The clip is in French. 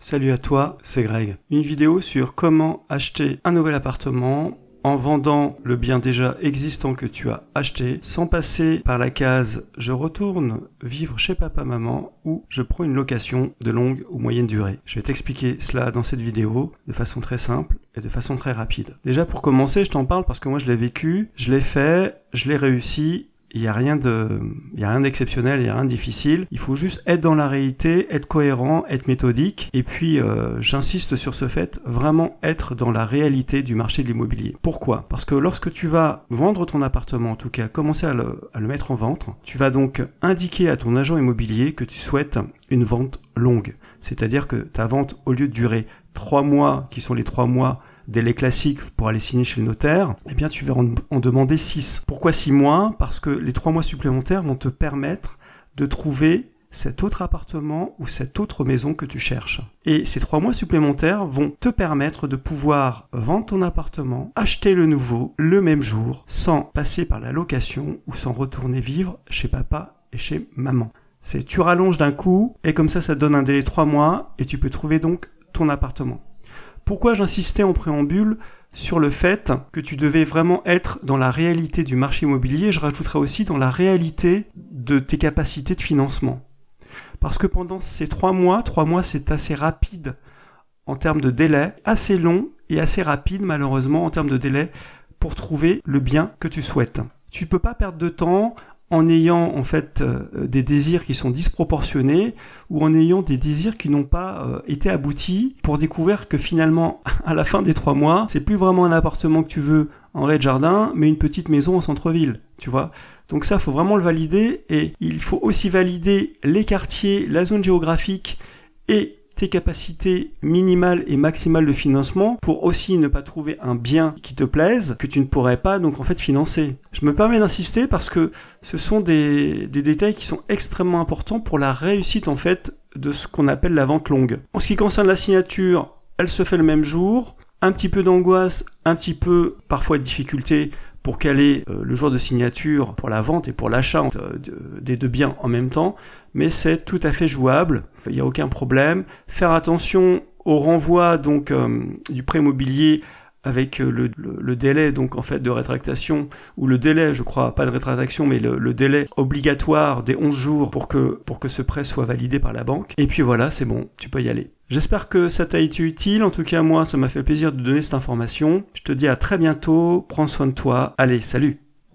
Salut à toi, c'est Greg. Une vidéo sur comment acheter un nouvel appartement en vendant le bien déjà existant que tu as acheté sans passer par la case je retourne vivre chez papa maman ou je prends une location de longue ou moyenne durée. Je vais t'expliquer cela dans cette vidéo de façon très simple et de façon très rapide. Déjà pour commencer, je t'en parle parce que moi je l'ai vécu, je l'ai fait, je l'ai réussi il n'y a rien de, il y a rien d'exceptionnel, il n'y a rien de difficile. Il faut juste être dans la réalité, être cohérent, être méthodique. Et puis, euh, j'insiste sur ce fait, vraiment être dans la réalité du marché de l'immobilier. Pourquoi? Parce que lorsque tu vas vendre ton appartement, en tout cas, commencer à le, à le mettre en vente, tu vas donc indiquer à ton agent immobilier que tu souhaites une vente longue. C'est-à-dire que ta vente, au lieu de durer trois mois, qui sont les trois mois délai classique pour aller signer chez le notaire, eh bien tu vas en, demander 6. Pourquoi 6 mois? Parce que les 3 mois supplémentaires vont te permettre de trouver cet autre appartement ou cette autre maison que tu cherches. Et ces trois mois supplémentaires vont te permettre de pouvoir vendre ton appartement, acheter le nouveau le même jour, sans passer par la location ou sans retourner vivre chez papa et chez maman. C'est tu rallonges d'un coup et comme ça ça te donne un délai trois mois et tu peux trouver donc ton appartement. Pourquoi j'insistais en préambule sur le fait que tu devais vraiment être dans la réalité du marché immobilier, je rajouterais aussi dans la réalité de tes capacités de financement. Parce que pendant ces trois mois, trois mois c'est assez rapide en termes de délai, assez long et assez rapide malheureusement en termes de délai pour trouver le bien que tu souhaites. Tu ne peux pas perdre de temps en ayant en fait euh, des désirs qui sont disproportionnés ou en ayant des désirs qui n'ont pas euh, été aboutis pour découvrir que finalement à la fin des trois mois c'est plus vraiment un appartement que tu veux en rez-de-jardin mais une petite maison en centre-ville tu vois. Donc ça faut vraiment le valider et il faut aussi valider les quartiers la zone géographique et tes capacités minimales et maximales de financement pour aussi ne pas trouver un bien qui te plaise que tu ne pourrais pas donc en fait financer. Je me permets d'insister parce que ce sont des, des détails qui sont extrêmement importants pour la réussite en fait de ce qu'on appelle la vente longue. En ce qui concerne la signature, elle se fait le même jour. Un petit peu d'angoisse, un petit peu parfois de difficulté pour caler euh, le jour de signature pour la vente et pour l'achat euh, des deux biens en même temps, mais c'est tout à fait jouable, il n'y a aucun problème. Faire attention au renvoi donc euh, du prêt immobilier avec le, délai donc en fait de rétractation ou le délai je crois pas de rétractation mais le, délai obligatoire des 11 jours pour que pour que ce prêt soit validé par la banque et puis voilà c'est bon tu peux y aller J'espère que ça t'a été utile. En tout cas, moi, ça m'a fait plaisir de donner cette information. Je te dis à très bientôt. Prends soin de toi. Allez, salut